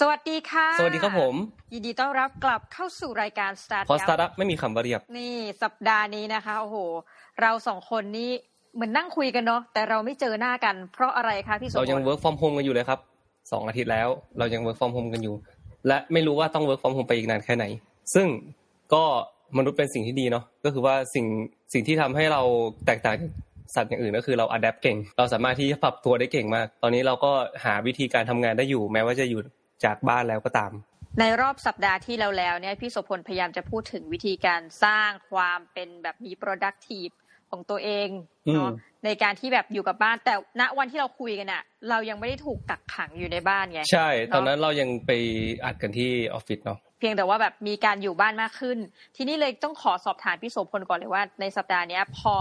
สวัสดีค่ะ สวัสดีครับผม ยินดีต้อนรับกลับเข้าสู่รายการ Start พอสตาร์ทไม่มีคำว่าเรียบ นี่สัปดาห์นี้นะคะ โอ้โห เราสองคนนี้เหมือนนั่งคุยกันเนาะแต่เราไม่เจอหน้ากัน เพราะอะไรคะพี่สมเรายังพล work from home กันอยู่เลยครับสองอาทิตย์แล้ว เรายัง work from home กันอยู่ และไม่รู้ว่าต้อง work from home ไปอีกนานแค่ไหน ซึ่งก็มนุษย์เป็นสิ่งที่ดีเนาะก็คือว่าสิ่งสิ่งที่ทำให้เราแตกต่างจากสัตว์อย่างอื่นก็คือเรา adapt เก่ง เราสามารถที่จะปรับตัวได้เก่งมาก ตอนนี้เราก็หาวิธีการทำงานได้อยู่ แม้ว่าจะอยู่ จากบ้านแล้วก็ตาม ในรอบสัปดาห์ที่แล้วแล้วเนี่ยพี่โสพลพยายามจะพูดถึงวิธีการสร้างความเป็นแบบมี productive ของตัวเองเนาะอืมในการที่แบบอยู่กับบ้าน แต่ณวันที่เราคุยกันอะเรายังไม่ได้ถูกกักขังอยู่ในบ้านไงใช่ ตอนนั้นเรายังไปอัดกันที่ออฟฟิศเนาะเพียงแต่ว่าแบบมีการอยู่บ้านมากขึ้น ทีนี้เลยต้องขอสอบถามพี่โสพลก่อนเลยว่า ในสัปดาห์เนี้ยพอ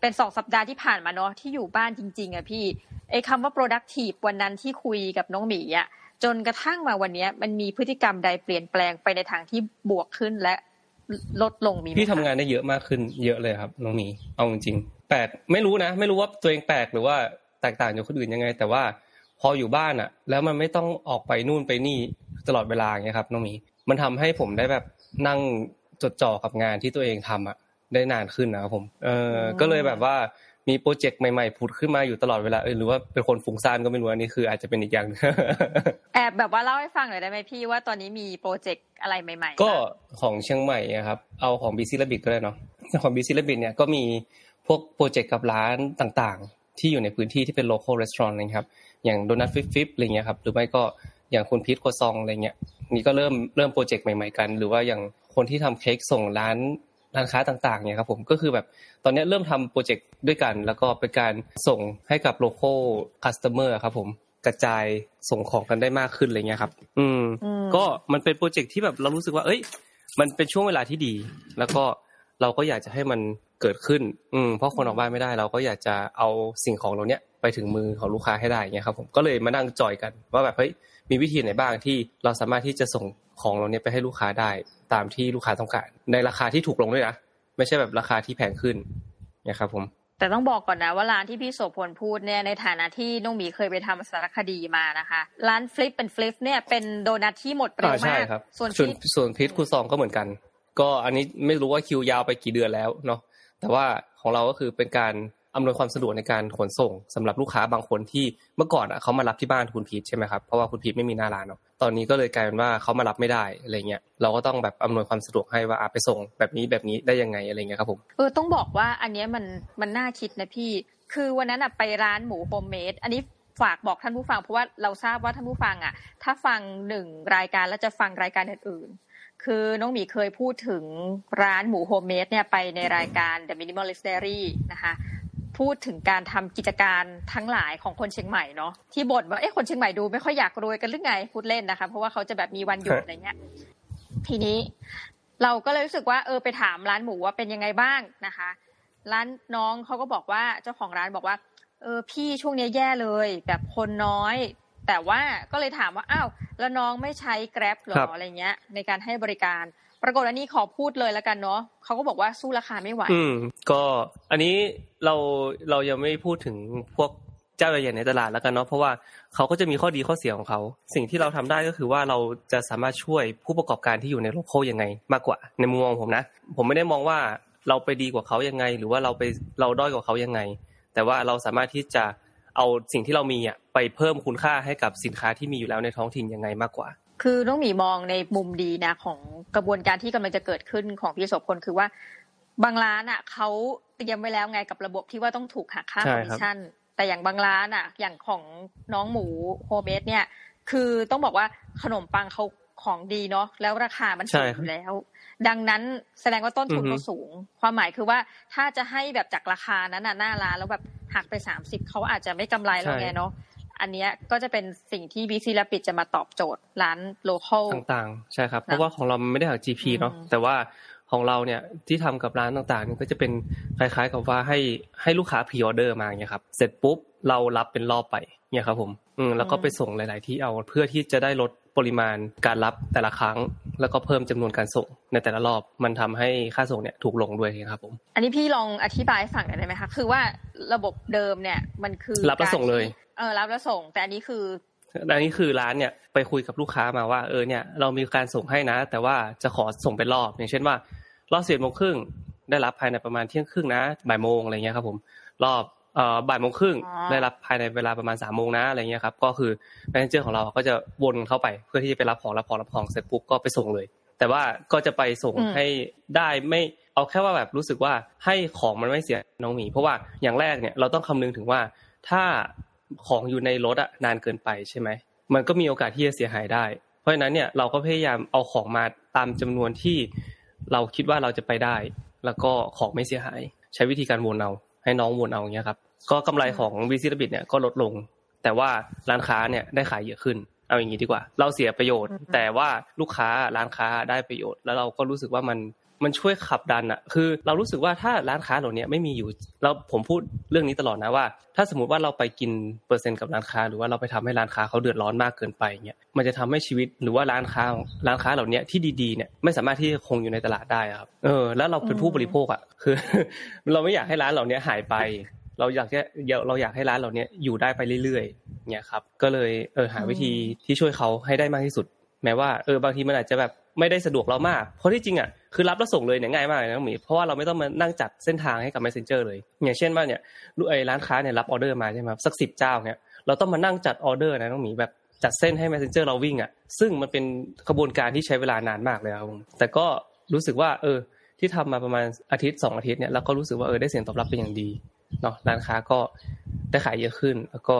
เป็นสองสัปดาห์ที่ผ่านมาเนาะที่อยู่บ้านจริง ๆอะพี่ไอ้คำว่า productive วันนั้นที่คุยกับน้องหมีอะ จนกระทั่งมาวันนี้มันมีพฤติกรรมใดเปลี่ยนแปลงไปในทางที่บวกขึ้นและลดลงมีไหมพี่ทำงานได้เยอะมากขึ้นเยอะเลยครับน้องมีเอาจริงๆแปลกไม่รู้นะ ไม่รู้ว่าตัวเองแปลกหรือว่าแตกต่างจากคนอื่นยังไง แต่ว่าพออยู่บ้านอะ แล้วมันไม่ต้องออกไปนู่นไปนี่ตลอดเวลาอย่างเงี้ยครับน้องมีมันทำให้ผมได้แบบนั่งจดจ่อกับงานที่ตัวเองทำอะได้นานขึ้นนะครับผมเออก็เลยแบบว่า มีโปรเจกต์ใหม่ๆผุดขึ้นมาอยู่ตลอดเวลาเออหรือว่าเป็นคนฟุ้งซ่านก็ไม่รู้อันนี้คือ อาจจะเป็นอีกอย่างหนึ่งแอบแบบว่าเล่าให้ฟังหน่อยได้ไหมพี่ว่าตอนนี้มีโปรเจกต์อะไรใหม่ ๆ ก็บ้างของเชียงใหม่อะครับเอาของ BC Rabbit ก็ได้เนาะของ BC Rabbit เนี่ยก็มีพวกโปรเจกต์กับร้านต่างๆ ที่อยู่ในพื้นที่ที่เป็น local restaurant นะครับอย่างโดนัทฟิฟฟิปอะไรเงี้ยครับหรือไม่ก็อย่างคุณพีทโคซองอะไรเงี้ยนี่ก็เริ่มเริ่มโปรเจกต์ใหม่ๆกัน หรือว่าอย่างคนที่ทำเค้กส่งร้าน ร้านค้าต่างๆเนี่ยครับผมก็คือแบบตอนเนี้ยเริ่มทำโปรเจกต์ด้วยกัน แล้วก็เป็นการส่งให้กับ local customer ครับผมกระจายส่งของกันได้มากขึ้นอะไรเงี้ยครับอืมอืม ก็มันเป็นโปรเจกต์ที่แบบเรารู้สึกว่า เอ้ย มันเป็นช่วงเวลาที่ดี แล้วก็เราก็อยากจะให้มัน เกิดขึ้น อืมเพราะคนออกบ้านไม่ได้ เราก็อยากจะเอาสิ่งของเราเนี้ยไปถึงมือของลูกค้าให้ได้เงี้ยครับผมก็เลยมานั่งจอยกัน ว่าแบบเฮ้ยมีวิธีไหนบ้างที่เราสามารถที่จะส่งของเราเนี้ยไปให้ลูกค้าได้ตามที่ลูกค้าต้องการ ในราคาที่ถูกลงด้วยนะไม่ใช่แบบราคาที่แพงขึ้นเนี่ยครับผมแต่ต้องบอกก่อนนะว่าร้านที่พี่โสพลพูดเนี่ยในฐานะที่น้องหมีเคยไปทำสารคดีมานะคะ ร้าน Flip's & Flip's เนี่ยเป็นโดนัทที่หมดเร็วอ่าใช่มากครับส่วนส่วนที่ส่วนพีทครัวซองต์ก็เหมือนกัน ก็อันนี้ไม่รู้ว่าคิวยาวไปกี่เดือนแล้วเนาะ แต่ว่าของเราก็คือเป็นการอำนวยความสะดวกในการขนส่งสำหรับลูกค้าบางคนที่เมื่อก่อนอะเขามารับที่บ้านคุณพีทใช่ไหมครับเพราะว่าคุณพีทไม่มีหน้าร้านเนาะตอนนี้ก็เลยกลายเป็นว่าเขามารับไม่ได้อะไรเงี้ยเราก็ต้องแบบอำนวยความสะดวกให้ว่าอะไปส่ง แบบนี้แบบนี้ได้ยังไงอะไรเงี้ยครับผมเออต้องบอกว่าอันเนี้ยมันมันน่าคิดนะพี่ คือวันนั้นอะไปร้านหมูโฮมเมดอันนี้ฝากบอกท่านผู้ฟังเพราะว่าเราทราบว่าท่านผู้ฟังอะ ถ้าฟังหนึ่งรายการแล้วจะฟังรายการอื่นๆ คือน้องหมีเคยพูดถึงร้านหมูโฮมเมดเนี่ยไปในรายการ The Minimalist Diary นะคะพูดถึงการทำกิจการทั้งหลายของคนเชียงใหม่เนาะที่บ่นว่าเอ๊ะคนเชียงใหม่ดูไม่ค่อยอยากรวยกันหรือไงพูดเล่นนะคะ เพราะว่าเขาจะแบบมีวันหยุดครับอะไรเงี้ย ทีนี้เราก็เลยรู้สึกว่าเออไปถามร้านหมูว่าเป็นยังไงบ้างนะคะ ร้านน้องเขาก็บอกว่าเจ้าของร้านบอกว่า เออพี่ช่วงนี้แย่เลย แบบคนน้อย แต่ว่าก็เลยถามว่าอ้าวแล้วน้องไม่ใช้ Grab หรครัอบอะไรเงี้ย ในการให้บริการ ปรากฏอันนี้ขอพูดเลยแล้วกันเนาะเขาก็บอกว่าสู้ราคาไม่ไหว อืม ก็อันนี้เราเรายังไม่พูดถึงพวกเจ้าใหญ่ๆในตลาดแล้วกันเนาะเพราะว่าเขาก็จะมีข้อดีข้อเสียของเขา สิ่งที่เราทำได้ก็คือว่าเราจะสามารถช่วยผู้ประกอบการที่อยู่ในโลโก้ยังไง มากกว่าในมุมมองผมนะ ผมไม่ได้มองว่าเราไปดีกว่าเขายังไง หรือว่าเราไปเราด้อยกว่าเขายังไง แต่ว่าเราสามารถที่จะ เอาสิ่งที่เรามีอะไปเพิ่มคุณค่าให้กับสินค้าที่มีอยู่แล้วในท้องถิ่นยังไงมากกว่า คือน้องหมีมองในมุมดีนะของกระบวนการที่กำลังจะเกิดขึ้นของพี่โสพลคือว่า บางร้านอะเขาเตรียมไว้แล้วไงกับระบบที่ว่าต้องถูกหักค่าใช่คอมครัมิชบชั่นแต่อย่างบางร้านอะ อย่างของน้องหมูโฮเมดเนี่ย คือต้องบอกว่าขนมปังเขาของดีเนาะแล้วราคามันใช่สูงครับอยู่แล้ว ดังนั้นแสดงว่าต้นทุนอือฮึเขาสูง ความหมายคือว่าถ้าจะให้แบบจากราคานั้นน่ะหน้าร้านแล้วแบบ หักไปสามสิบเขาอาจจะไม่กำไรแล้วไงเนาะอันเนี้ยก็จะเป็นสิ่งที่ BC Rabbit จะมาตอบโจทย์ร้าน local ต่างๆ ใช่ครับ เพราะว่าของเรามันไม่ได้หัก GP เนาะอืมแต่ว่าของเราเนี่ยที่ทำกับร้านต่างๆเนี่ยก็จะเป็นคล้าย ๆ กับว่าให้ให้ลูกค้า pre-order มาเนี่ยครับเสร็จปุ๊บเรารับเป็นรอบไปเนี่ยครับผมอืมแล้วก็ไปส่งหลาย ๆ ที่เอาเพื่อที่จะได้ลด ปริมาณการรับแต่ละครั้ง แล้วก็เพิ่มจำนวนการส่งในแต่ละรอบมันทำให้ค่าส่งเนี่ยถูกลงด้วยครับผม อันนี้พี่ลองอธิบายให้ฟังหน่อยได้ไหมคะคือว่าระบบเดิมเนี่ยมันคือรับแล้วส่งเลยการที่เออรับแล้วส่ง แต่อันนี้คืออันนี้คือร้านเนี่ยไปคุยกับลูกค้ามาว่าเออเนี่ยเรามีการส่งให้นะ แต่ว่าจะขอส่งเป็นรอบอย่างเช่นว่ารอบสิบโมงครึ่งได้รับภายในประมาณเที่ยงครึ่งนะบ่ายโมงอะไรเงี้ยครับผม รอบ เอ่อบ่ายโมงครึ่งได้รับภายในเวลาประมาณสามโมงนะอะไรเงี้ยครับก็คือแมเนเจอร์ของเราก็จะวนเข้าไปเพื่อที่จะไปรับของรับของรับของเสร็จปุ๊บก็ไปส่งเลย แต่ว่าก็จะไปส่งให้ได้ไม่เอาแค่ว่าแบบรู้สึกว่าให้ของมันไม่เสียน้องหมี เพราะว่าอย่างแรกเนี่ยเราต้องคำนึงถึงว่าถ้าของอยู่ในรถอะนานเกินไปใช่ไหมมันก็มีโอกาสที่จะเสียหายได้ เพราะฉะนั้นเนี่ยเราก็พยายามเอาของมาตามจำนวนที่เราคิดว่าเราจะไปได้ แล้วก็ของไม่เสียหาย ใช้วิธีการวนเอา ให้น้องวนเอาอย่างเงี้ยครับ ก็กำไรของวีซีรบิดเนี่ยก็ลดลง แต่ว่าร้านค้าเนี่ยได้ขายเยอะขึ้น เอาอย่างนี้ดีกว่า เราเสียประโยชน์ แต่ว่าลูกค้าร้านค้าได้ประโยชน์ แล้วเราก็รู้สึกว่ามัน มันช่วยขับดันอะคือ เรารู้สึกว่าถ้าร้านค้าเหล่านี้ไม่มีอยู่เราผมพูดเรื่องนี้ตลอดนะว่า ถ้าสมมติว่าเราไปกินเปอร์เซ็นต์กับร้านค้า หรือว่าเราไปทำให้ร้านค้าเขาเดือดร้อนมากเกินไปเนี่ยมันจะทำให้ชีวิตหรือว่าร้านค้าร้านค้าเหล่านี้ที่ดีๆเนี่ยไม่สามารถที่จะคงอยู่ในตลาดได้ครับเออแล้วเราเป็นผู้บริโภคอะคือ เราไม่อยากให้ร้านเหล่านี้หายไปเราอยากแค่เราอยากให้ร้านเหล่านี้อยู่ได้ไปเรื่อยๆ เนี่ยครับ ก็เลยเออหาวิธีที่ช่วยเขาให้ได้มากที่สุด แม้ว่าเออบางทีมันอาจจะแบบไม่ได้สะดวกเรามาก เพราะที่จริงอะคือรับแล้วส่งเลยเนี่ยง่ายมากนะหมีเพราะว่าเราไม่ต้องมานั่งจัดเส้นทางให้กับ messenger เลย อย่างเช่นว่าเนี่ยไอ้ร้านค้าเนี่ยรับออเดอร์มาใช่ไหมสักสิบเจ้าเนี่ยเราต้องมานั่งจัดออเดอร์นะน้องหมีแบบจัดเส้นให้ messenger เราวิ่งอะซึ่งมันเป็นกระบวนการที่ใช้เวลานานมากเลยครับแต่ก็รู้สึกว่า เออ ที่ทำมาประมาณอาทิตย์สองอาทิตย์เนี่ยเราก็รู้สึกว่าเออได้เสียงตอบรับเป็นอย่างดีเนาะร้านค้าก็ได้ขายเยอะขึ้น แล้วก็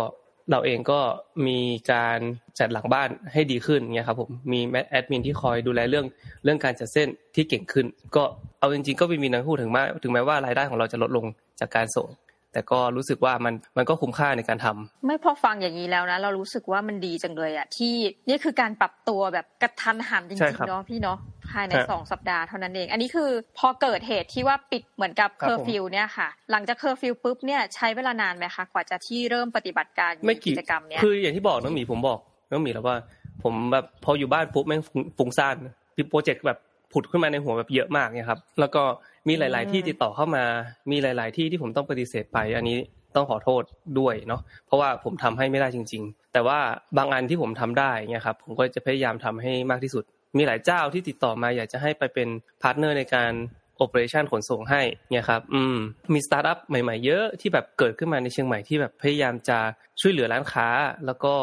เราเองก็มีการจัดหลังบ้านให้ดีขึ้นเงี้ยครับผมมีแอดมินที่คอยดูแลเรื่องเรื่องการจัดเส้นที่เก่งขึ้น ก็เอาจริงๆก็มีนักพูดถึงแม้ถึงแม้ว่ารายได้ของเราจะลดลงจากการส่ง แต่ก็รู้สึกว่ามันมันก็คุ้มค่าในการทำไม่พอฟังอย่างนี้แล้วนะ เรารู้สึกว่ามันดีจังเลยอะที่นี่คือการปรับตัวแบบกะทันหันจริงๆเนาะพี่เนาะภายในสองสัปดาห์เท่านั้นเอง อันนี้คือพอเกิดเหตุที่ว่าปิดเหมือนกับเคอร์ฟิวเนี่ยค่ะ หลังจากเคอร์ฟิวปุ๊บเนี่ยใช้เวลานานไหมคะกว่าจะที่เริ่มปฏิบัติการกิจกรรมเนี้ยคืออย่างที่บอกน้องหมีผมบอกน้องหมีแล้วว่า ผมแบบพออยู่บ้านปุ๊บแม่งฟุ้งซ่านมีโปรเจกต์แบบผุดขึ้นมาในหัวแบบเยอะมากเนี่ยครับ แล้วก็ มีหลาย ๆ ที่ติดต่อเข้ามา มีหลาย ๆ ที่ที่ผมต้องปฏิเสธไป อันนี้ต้องขอโทษด้วยเนาะเพราะว่าผมทำให้ไม่ได้จริง ๆ แต่ว่าบางอันที่ผมทำได้เนี่ยครับผมก็จะพยายามทำให้มากที่สุด มีหลายเจ้าที่ติดต่อมาอยากจะให้ไปเป็น partner ในการ operation ขนส่งให้เนี่ยครับอืมมีสตาร์ทอัพใหม่ๆเยอะที่แบบเกิดขึ้นมาในเชียงใหม่ที่แบบพยายามจะช่วยเหลือร้านค้า แล้วก็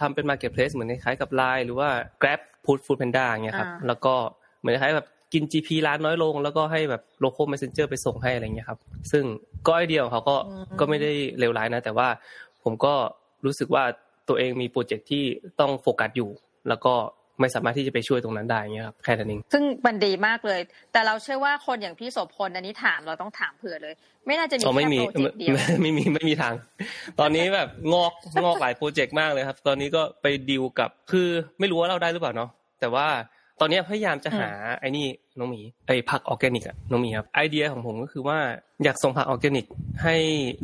ทำเป็น marketplace เหมือนคล้ายกับ Line หรือว่า Grab Food Food Panda เนี่ยครับแล้วก็เหมือนคล้ายแบบ กิน GP ร้านน้อยลง แล้วก็ให้แบบ local messenger ไปส่งให้อะไรเงี้ยครับ ซึ่งก็ไอเดียของเขาก็ก็ไม่ได้เลวร้ายนะ แต่ว่าผมก็รู้สึกว่าตัวเองมีโปรเจกต์ที่ต้องโฟกัสอยู่ แล้วก็ไม่สามารถที่จะไปช่วยตรงนั้นได้เงี้ยครับแค่นั้นเองซึ่งมันดีมากเลย แต่เราเชื่อว่าคนอย่างพี่โสพลอันนี้ถามเราต้องถามเผื่อเลย ไม่น่าจะมีแค่โปรเจกต์เดียวไม่มีไม่มีทาง ตอนนี้แบบงอกงอกหลายโปรเจกต์มากเลยครับ ตอนนี้ก็ไปดีลกับคือไม่รู้ว่าเราได้หรือเปล่าเนาะแต่ว่า ตอนนี้พยายามจะหาไอ้นี่น้องหมีไอ้ผักออร์แกนิกอะน้องหมีครับไอเดียของผมก็คือว่าอยากส่งผักออร์แกนิก ให้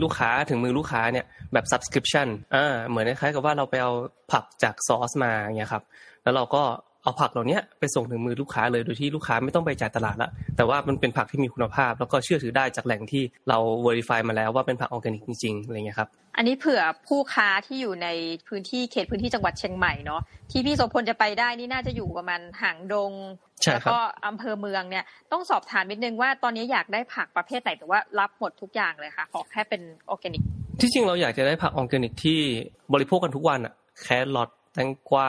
ลูกค้าถึงมือลูกค้าเนี่ยแบบ subscription อ่าเหมือนคล้ายกับว่าเราไปเอาผักจากซอสมาเนี่ยครับแล้วเราก็ เอาผักเหล่านี้ไปส่งถึงมือลูกค้าเลยโดยที่ลูกค้าไม่ต้องไปจ่ายตลาดละแต่ว่ามันเป็นผักที่มีคุณภาพ แล้วก็เชื่อถือได้จากแหล่งที่เรา verify มาแล้วว่าเป็นผักออร์แกนิกจริงๆอะไรเงี้ยครับอันนี้เผื่อผู้ค้าที่อยู่ในพื้นที่เขตพื้นที่จังหวัดเชียงใหม่เนาะที่พี่โสพลจะไปได้นี่น่าจะอยู่ประมาณหางดงแล้วก็อำเภอเมืองเนี่ยต้องสอบถามนิดนึงว่าตอนนี้อยากได้ผักประเภทไหนแต่ว่ารับหมดทุกอย่างเลยค่ะขอแค่เป็นออร์แกนิกที่จริงเราอยากจะได้ผักออร์แกนิกที่บริโภคกันทุกวันอะแครอทแตงกวา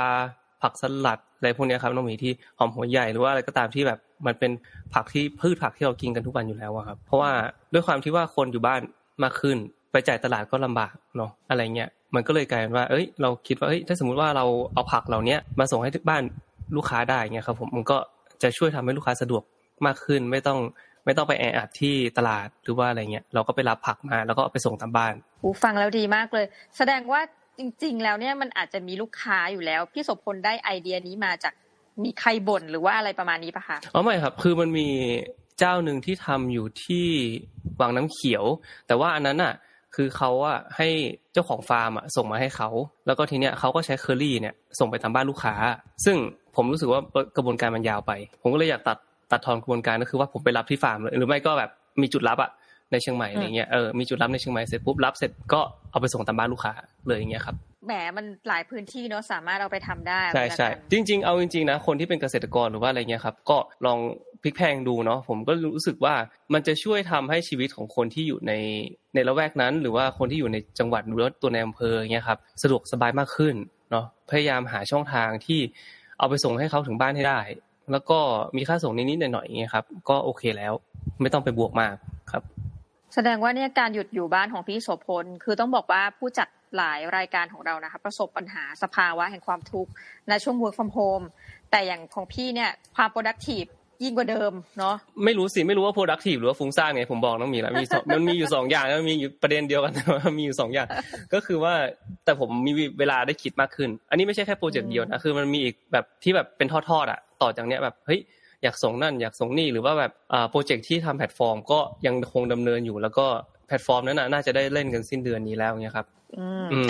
ผักสลัดอะไรพวกนี้ครับน้องหมีที่หอมหัวใหญ่หรือว่าอะไรก็ตามที่แบบมันเป็นผักที่พืชผักที่เรากินกันทุกวันอยู่แล้วครับ เพราะว่าด้วยความที่ว่าคนอยู่บ้านมากขึ้นไปจ่ายตลาดก็ลำบากเนาะอะไรเงี้ยมันก็เลยกลายเป็นว่า เอ้ย เราคิดว่าเอ้ยถ้าสมมุติว่าเราเอาผักเหล่านี้มาส่งให้ที่บ้านลูกค้าได้เงี้ยครับผมมันก็จะช่วยทำให้ลูกค้าสะดวกมากขึ้น ไม่ต้องไม่ต้องไปแออัดที่ตลาดหรือว่าอะไรเงี้ยเราก็ไปรับผักมาแล้วก็ไปส่งตามบ้านอูฟังแล้วดีมากเลย แสดงว่า จริง ๆ แล้วเนี่ยมันอาจจะมีลูกค้าอยู่แล้ว พี่สมพลได้ไอเดียนี้มาจากมีใครบ่นหรือว่าอะไรประมาณนี้ปะคะอ๋อไม่ครับ คือมันมีเจ้าหนึ่งที่ทำอยู่ที่วังน้ำเขียว แต่ว่าอันนั้นอะ คือเขาอะให้เจ้าของฟาร์มอะส่งมาให้เขา แล้วก็ทีเนี้ยเขาก็ใช้เคอรี่เนี่ยส่งไปทาบ้านลูกค้า ซึ่งผมรู้สึกว่ากระบวนการมันยาวไป ผมก็เลยอยากตัดตัดทอนกระบวนการก็คือว่าผมไปรับที่ฟาร์มเลยหรือไม่ก็แบบมีจุดรับอะ ในเชียงใหม่อะไรเงี้ยเออมีจุดรับในเชียงใหม่เสร็จปุ๊บรับเสร็จก็เอาไปส่งตามบ้านลูกค้าเลยอย่างเงี้ยครับแหมมันหลายพื้นที่เนาะสามารถเอาไปทำได้ใช่ใช่จริง ๆ เอาจริงๆนะคนที่เป็นเกษตรกรหรือว่าอะไรเงี้ยครับก็ลองพลิกแพงดูเนาะผมก็รู้สึกว่ามันจะช่วยทำให้ชีวิตของคนที่อยู่ในในละแวกนั้น หรือว่าคนที่อยู่ในจังหวัดหรือว่าตัวในอำเภอเงี้ยครับสะดวกสบายมากขึ้นเนาะพยายามหาช่องทางที่เอาไปส่งให้เขาถึงบ้านให้ได้ แล้วก็มีค่าส่งนิดๆหน่อยๆอย่างเงี้ยครับก็โอเคแล้ว ไม่ต้องไปบวกมากครับ แสดงว่าเนี่ยการหยุดอยู่บ้านของพี่โสพลคือต้องบอกว่าผู้จัดหลายรายการของเรานะคะประสบปัญหาสภาวะแห่งความทุกข์ในช่วง work from home แต่อย่างของพี่เนี่ยความ productive ยิ่งกว่าเดิมเนาะไม่รู้สิไม่รู้ว่า productive หรือว่าฟุ้งซ่านไงผมบอกน้องมีแล้วมีมันมีอยู่สองอย่างแล้วมีอยู่ประเด็นเดียวกันแต่ว่ามีอยู่สองอย่าง ก็คือว่าแต่ผมมีเวลาได้คิดมากขึ้น อันนี้ไม่ใช่แค่โปรเจกต์เดียวนะคือมันมีอีกแบบที่แบบเป็นทอดๆอะ ต่อจากเนี้ยแบบเฮ้ย อยากส่งนั่น อยากส่งนี่หรือว่าแบบอ่าโปรเจกต์ที่ทำแพลตฟอร์ม ก็ยังคงดำเนินอยู่ แล้วก็แพลตฟอร์มนั้นน่าจะได้เล่นกันสิ้นเดือนนี้แล้วเนี่ยครับ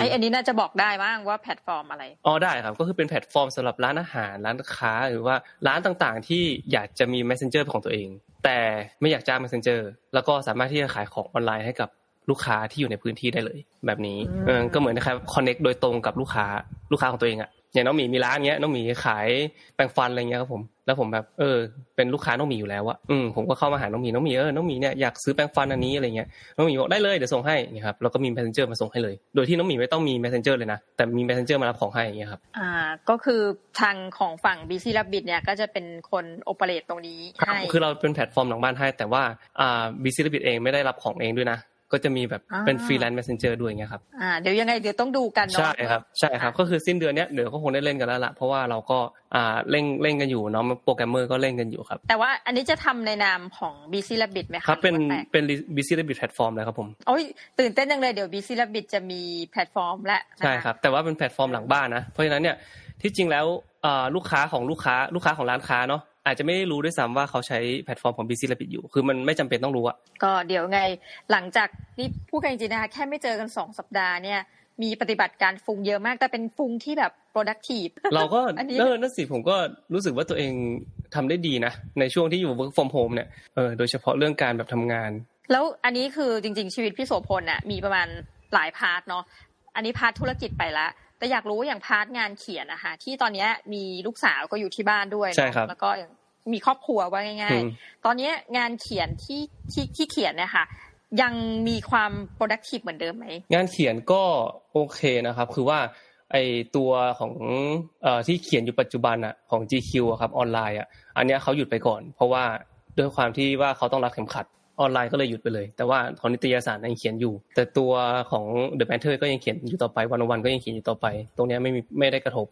ไออันนี้น่าจะบอกได้บ้างว่าแพลตฟอร์มอะไรอ๋อได้ครับก็คือเป็นแพลตฟอร์มสำหรับร้านอาหารร้านค้าหรือว่าร้านต่างๆ ที่อยากจะมี messenger ของตัวเอง แต่ไม่อยากจ้าง messenger แล้วก็สามารถที่จะขายของออนไลน์ให้กับลูกค้าที่อยู่ในพื้นที่ได้เลย แบบนี้เออก็เหมือนนะครับ connect โดยตรงกับลูกค้าลูกค้าของตัวเองอะ อย่างน้องหมีมีร้านเงี้ยน้องหมีขายแปรงฟันอะไรเงี้ยครับผมแล้วผมแบบเออ เป็นลูกค้าน้องหมีอยู่แล้วอะอืมผมก็เข้ามาหาน้องหมีน้องหมีเออน้องหมีเนี่ยอยากซื้อแปรงฟันอันนี้อะไรเงี้ยน้องหมีบอกได้เลยเดี๋ยวส่งให้นี่ครับแล้วก็มี messenger มาส่งให้เลย โดยที่น้องหมีไม่ต้องมี messenger เลยนะแต่มี messenger มารับของให้อย่างเงี้ยครับอ่าก็คือทางของฝั่ง BC Rabbit เนี่ยก็จะเป็นคน operate ตรงนี้ให้คือเราเป็นแพลตฟอร์มหลังบ้านให้ แต่ว่าอ่า BC Rabbit เองไม่ได้รับของเองด้วยนะ ก็จะมีแบบเป็นฟรีแลนซ์ messenger ด้วยเงี้ยครับอ่าเดี๋ยวยังไงเดี๋ยวต้องดูกันเนาะใช่ครับใช่ครับก็คือสิ้นเดือนเนี้ยเดี๋ยวก็คงได้เล่นกันแล้วล่ะเพราะว่าเราก็อ่าเล่นเล่นกันอยู่เนาะโปรแกรมเมอร์ก็เล่นกันอยู่ครับ แต่ว่าอันนี้จะทำในนามของ BC Rabbit ไหมครับครับเป็นเป็น BC Rabbit แพลตฟอร์มเลยครับผมโอ้ยตื่นเต้นจังเลยเดี๋ยว BC Rabbit จะมีแพลตฟอร์มและใช่ครับแต่ว่าเป็นแพลตฟอร์มหลังบ้านนะเพราะฉะนั้นเนี่ยที่จริงแล้วลูกค้าของลูกค้าลูกค้าของร้านค้าเนาะ อาจจะไม่รู้ด้วยซ้ำว่าเขาใช้แพลตฟอร์มของ BC Rabbit อยู่ คือมันไม่จำเป็นต้องรู้อะก็เดี๋ยวไงหลังจากนี่พูดกันจริงๆนะคะแค่ไม่เจอกันสองสัปดาห์เนี่ยมีปฏิบัติการฟุ้งเยอะมาก แต่เป็นฟุ้งที่แบบ productive เราก็เออนั่นสิผมก็รู้สึกว่าตัวเองทำได้ดีนะ ในช่วงที่อยู่ work from home เนี่ยเออโดยเฉพาะเรื่องการแบบทำงาน แล้วอันนี้คือจริง ๆ ชีวิตพี่โสพลน่ะมีประมาณหลาย part เนาะอันนี้ part ธุรกิจไปละ แต่อยากรู้อย่าง part งานเขียนนะคะที่ตอนนี้มีลูกสาวก็อยู่ที่บ้านด้วยใช่ครับแล้วก็อย่างมีครอบครัวว่าง่าย ๆ ตอนนี้งานเขียนที่ที่ที่เขียนเนี่ยค่ะยังมีความ productive เหมือนเดิมไหมงานเขียนก็โอเคนะครับ คือว่าไอตัวของเอ่อที่เขียนอยู่ปัจจุบันอะของ GQ อะครับออนไลน์อะอันนี้เขาหยุดไปก่อน เพราะว่าด้วยความที่ว่าเขาต้องรักเข็มขัด ออนไลน์ก็เลยหยุดไปเลย แต่ว่าของนิตยสารยังเขียนอยู่ แต่ตัวของ The Matter ก็ยังเขียนอยู่ต่อไปวันวันก็ยังเขียนอยู่ต่อไป ตรงนี้ไม่มีไม่ได้กระทบ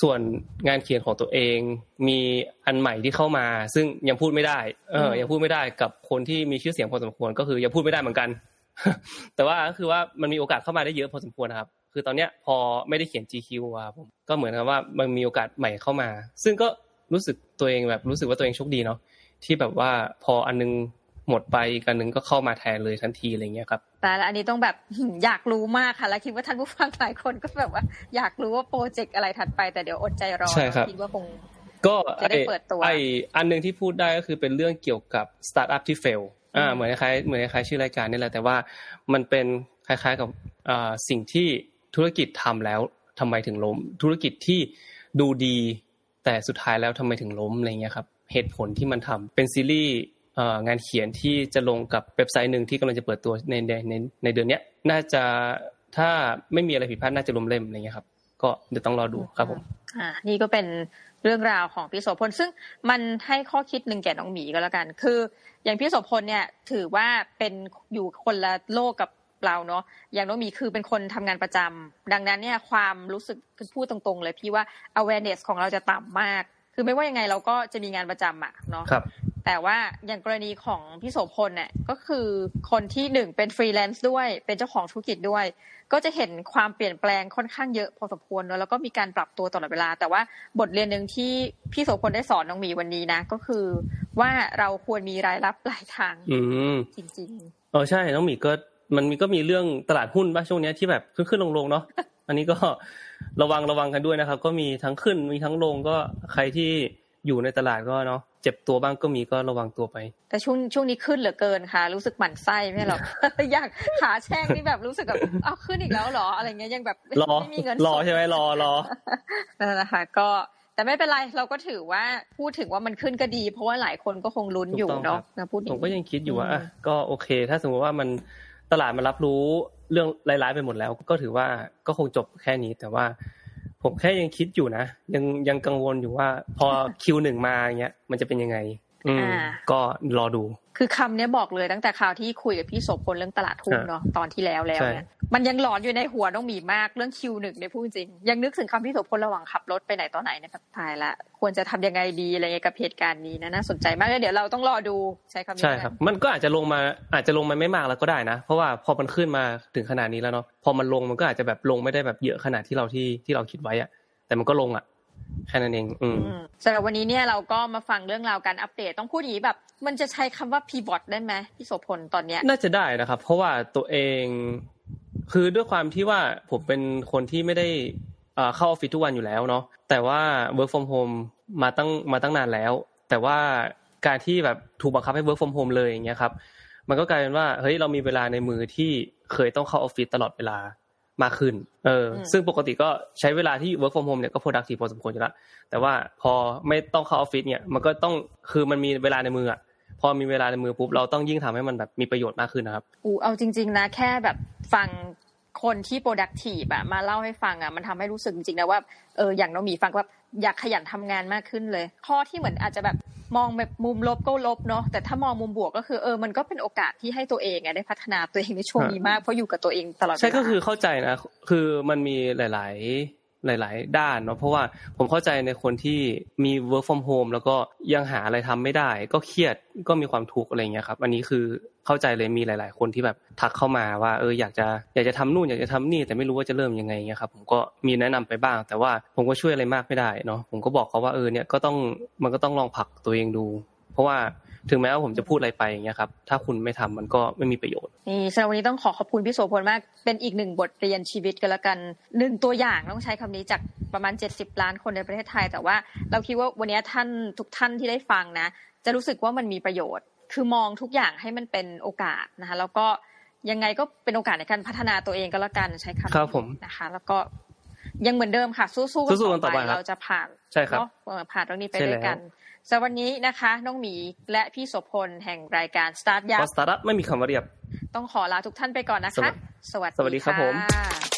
ส่วนงานเขียนของตัวเองมีอันใหม่ที่เข้ามา ซึ่งยังพูดไม่ได้ เออยังพูดไม่ได้กับคนที่มีชื่อเสียงพอสมควรก็คือยังพูดไม่ได้เหมือนกัน แต่ว่าก็คือว่ามันมีโอกาสเข้ามาได้เยอะพอสมควรนะครับคือตอนเนี้ยพอไม่ได้เขียน GQ อะผมก็เหมือนกับว่ามันมีโอกาสใหม่เข้ามา ซึ่งก็รู้สึกตัวเองแบบรู้สึกว่าตัวเองโชคดีเนาะที่แบบว่าพออันนึง หมดไปอีกอันนึงก็เข้ามาแทนเลยทันทีอะไรเงี้ยครับ แต่ละอันนี้ต้องแบบอยากรู้มากค่ะ แล้วคิดว่าท่านผู้ฟังหลายคนก็แบบว่า อยากรู้ว่าโปรเจกต์อะไรถัดไปแต่เดี๋ยวอดใจรอคิดว่าคงก็จะได้เปิดตัวไออันหนึ่งที่พูดได้ก็คือเป็นเรื่องเกี่ยวกับสตาร์ทอัพที่ fail อ่าเหมือนคล้ายเหมือนคล้ายชื่อรายการนี่แหละแต่ว่ามันเป็นคล้ายๆกับอ่าสิ่งที่ธุรกิจทำแล้วทำไมถึงล้ม ธุรกิจที่ดูดีแต่สุดท้ายแล้วทำไมถึงล้มอะไรเงี้ยครับเหตุผลที่มันทำเป็นซีรีส์ งานเขียนที่จะลงกับเว็บไซต์หนึ่งที่กำลังจะเปิดตัวในในในเดือนนี้น่าจะถ้าไม่มีอะไรผิดพลาดน่าจะล้มเล่มอะไรเงี้ยครับ ก็เดี๋ยวต้องรอดูครับผมอ่านี่ก็เป็นเรื่องราวของพี่โสพลซึ่งมันให้ข้อคิดหนึ่งแก่น้องหมีก็แล้วกัน คือ อย่างพี่โสพลเนี่ยถือว่าเป็นอยู่คนละโลกกับเราเนาะอย่างน้องหมีคือเป็นคนทำงานประจำดังนั้นเนี่ยความรู้สึกพูดตรงๆ เลยพี่ว่า awareness ของเราจะต่ำมาก คือไม่ว่ายังไงเราก็จะมีงานประจำอะเนาะ แต่ว่าอย่างกรณีของพี่โสพลเนี่ยก็คือคนที่หนึ่งเป็นฟรีแลนซ์ด้วยเป็นเจ้าของธุรกิจด้วย ก็จะเห็นความเปลี่ยนแปลงค่อนข้างเยอะพอสมควรแล้วก็มีการปรับตัวตลอดเวลา แต่ว่าบทเรียนหนึ่งที่พี่โสพลได้สอนน้องมีวันนี้นะ ก็คือว่าเราควรมีรายรับปลายทางอืจริงๆเออใช่น้องมีก็มันมีก็มีเรื่องตลาดหุ้นบ้างช่วงนี้ที่แบบขึ้นขึ้นลงลงเนาะอันนี้ก็ระวังระวังกันด้วยนะครับ ก็มีทั้งขึ้นมีทั้งลงก็ใครที่ อยู่ในตลาดก็เนาะเจ็บตัวบ้างก็มีก็ระวังตัวไป แต่ช่วงช่วงนี้ขึ้นเหลือเกินค่ะ รู้สึกหมั่นไส้ไม่หรอกอยากขาแช่งนี่แบบรู้สึกแบบอ้าวขึ้นอีกแล้วเหรออะไรเงี้ยยังแบบรอไม่มีเงินรอใช่ไหมรอรอนั่นแหละค่ะก็แต่ไม่เป็นไรเราก็ถือว่าพูดถึงว่ามันขึ้นก็ดี เพราะว่าหลายคนก็คงลุ้นอยู่ถูกต้องเนาะครับนะพูดอผย่ามงก็นี้ยังคิดอยู่ว่าอืมอะก็โอเค ถ้าสมมติว่ามันตลาดมันรับรู้เรื่องร้ายๆไปหมดแล้ว ก็ถือว่าก็คงจบแค่นี้แต่ว่า ผมแค่ยังคิดอยู่นะยังยังกังวลอยู่ว่า พอคิวหนึ่งมาอย่างเงี้ย มันจะเป็นยังไง ก็รอดู คือคำเนี้ยบอกเลยตั้งแต่คราวที่คุยกับพี่โสพลเรื่องตลาดทุนฮะเนาะตอนที่แล้วแล้วเนี่ยมันยังหลอนอยู่ในหัวน้องหมีมากเรื่องคิวหนึ่งเนี่ยพูดจริง ยังนึกถึงคำพี่โสพลระหว่างขับรถไปไหนต่อไหนเนี่ยแบบตายละควรจะทำยังไงดีอะไรเงี้ยกับเหตุการณ์นี้นะน่าสนใจมากเลยเดี๋ยวเราต้องรอดูใช้คำนี้ใช่แล้วกันครับ มันก็อาจจะลงมาอาจจะลงมาไม่มากแล้วก็ได้นะ เพราะว่าพอมันขึ้นมาถึงขนาดนี้แล้วเนาะพอมันลงมันก็อาจจะแบบลงไม่ได้แบบเยอะขนาดที่เราที่ที่เราคิดไว้อะแต่มันก็ลงอะ แค่นั้นเองอืมอืมสำหรับวันนี้เนี่ยเราก็มาฟังเรื่องราวการอัปเดต ต้องพูดอย่างนี้แบบ มันจะใช้คำว่า pivot ได้ไหมพี่โสพลตอนเนี้ย น่าจะได้นะครับ เพราะว่าตัวเองคือด้วยความที่ว่าผมเป็นคนที่ไม่ได้เอ่อเข้าออฟฟิศทุกวันอยู่แล้วเนาะแต่ว่า work from home มาตั้งมาตั้งนานแล้ว แต่ว่าการที่แบบถูกบังคับให้ work from home เลยอย่างเงี้ยครับ มันก็กลายเป็นว่าเฮ้ยเรามีเวลาในมือที่เคยต้องเข้าออฟฟิศตลอดเวลา มากขึ้น เอออืมซึ่งปกติก็ใช้เวลาที่ work from home เนี่ยก็ productive พอสมควรอยู่แล้ว แต่ว่าพอไม่ต้องเข้าออฟฟิศเนี่ย มันก็ต้อง คือมันมีเวลาในมืออะพอมีเวลาในมือปุ๊บ เราต้องยิ่งทำให้มันแบบมีประโยชน์มากขึ้นนะครับ อูเอาจริง ๆ นะ แค่แบบฟังคนที่ productive อะมาเล่าให้ฟังอะมันทำให้รู้สึกจริงๆนะว่า เออ อย่างน้องหมีฟังว่าอยากขยันทำงานมากขึ้นเลย ข้อที่เหมือนอาจจะแบบ มองแบบมุมลบก็ลบเนาะแต่ถ้ามองมุมบวกก็คือเออมันก็เป็นโอกาสที่ให้ตัวเองได้พัฒนาตัวเองในช่วงนี้มากเพราะอยู่กับตัวเองตลอดใช่ก็คือเข้าใจนะ คือมันมีหลาย ๆ หลาย ๆ ด้านเนาะเพราะว่าผมเข้าใจในคนที่มี work from home แล้วก็ยังหาอะไรทำไม่ได้ ก็เครียดก็มีความทุกข์อะไรเงี้ยครับอันนี้คือเข้าใจเลยมีหลาย ๆ คนที่แบบทักเข้ามาว่าเอออยากจะอยากจะทำนู่นอยากจะทำนี่แต่ไม่รู้ว่าจะเริ่มยังไงเงี้ยครับผมก็มีแนะนำไปบ้าง แต่ว่าผมก็ช่วยอะไรมากไม่ได้เนาะผมก็บอกเขาว่าเออเนี่ยก็ต้องมันก็ต้องลองผลักตัวเองดู เพราะว่า ถึงแม้ว่าผมจะพูดอะไรไปอย่างเงี้ยครับ ถ้าคุณไม่ทำมันก็ไม่มีประโยชน์ นี่สำหรับวันนี้ต้องขอขอบคุณพี่โสพลมาก เป็นอีกหนึ่งบทเรียนชีวิตกันละกันหนึ่งตัวอย่างต้องใช้คำนี้จากประมาณ 70 ล้านคนในประเทศไทย แต่ว่าเราคิดว่าวันนี้ท่านทุกท่านที่ได้ฟังนะ จะรู้สึกว่ามันมีประโยชน์ คือมองทุกอย่างให้มันเป็นโอกาสนะคะ แล้วก็ยังไงก็เป็นโอกาสในการพัฒนาตัวเองก็แล้วกันใช้คำนี้ครับผมนะคะ แล้วก็ยังเหมือนเดิมค่ะ สู้ๆสู้ๆกันต่อไปครับเราจะผ่านใช่ครับเนาะเออผ่านเรื่องนี้ไปใช่ด้วยกันแล้ว สำหรับวันนี้นะคะ น้องหมีและพี่โสพลแห่งรายการ Start เพ Up ราะสตาร์ทอัพไม่มีคำว่าเรียบ ต้องขอลาทุกท่านไปก่อนนะสวัคะสดีสวัสสวัสดีครับผมค่ะ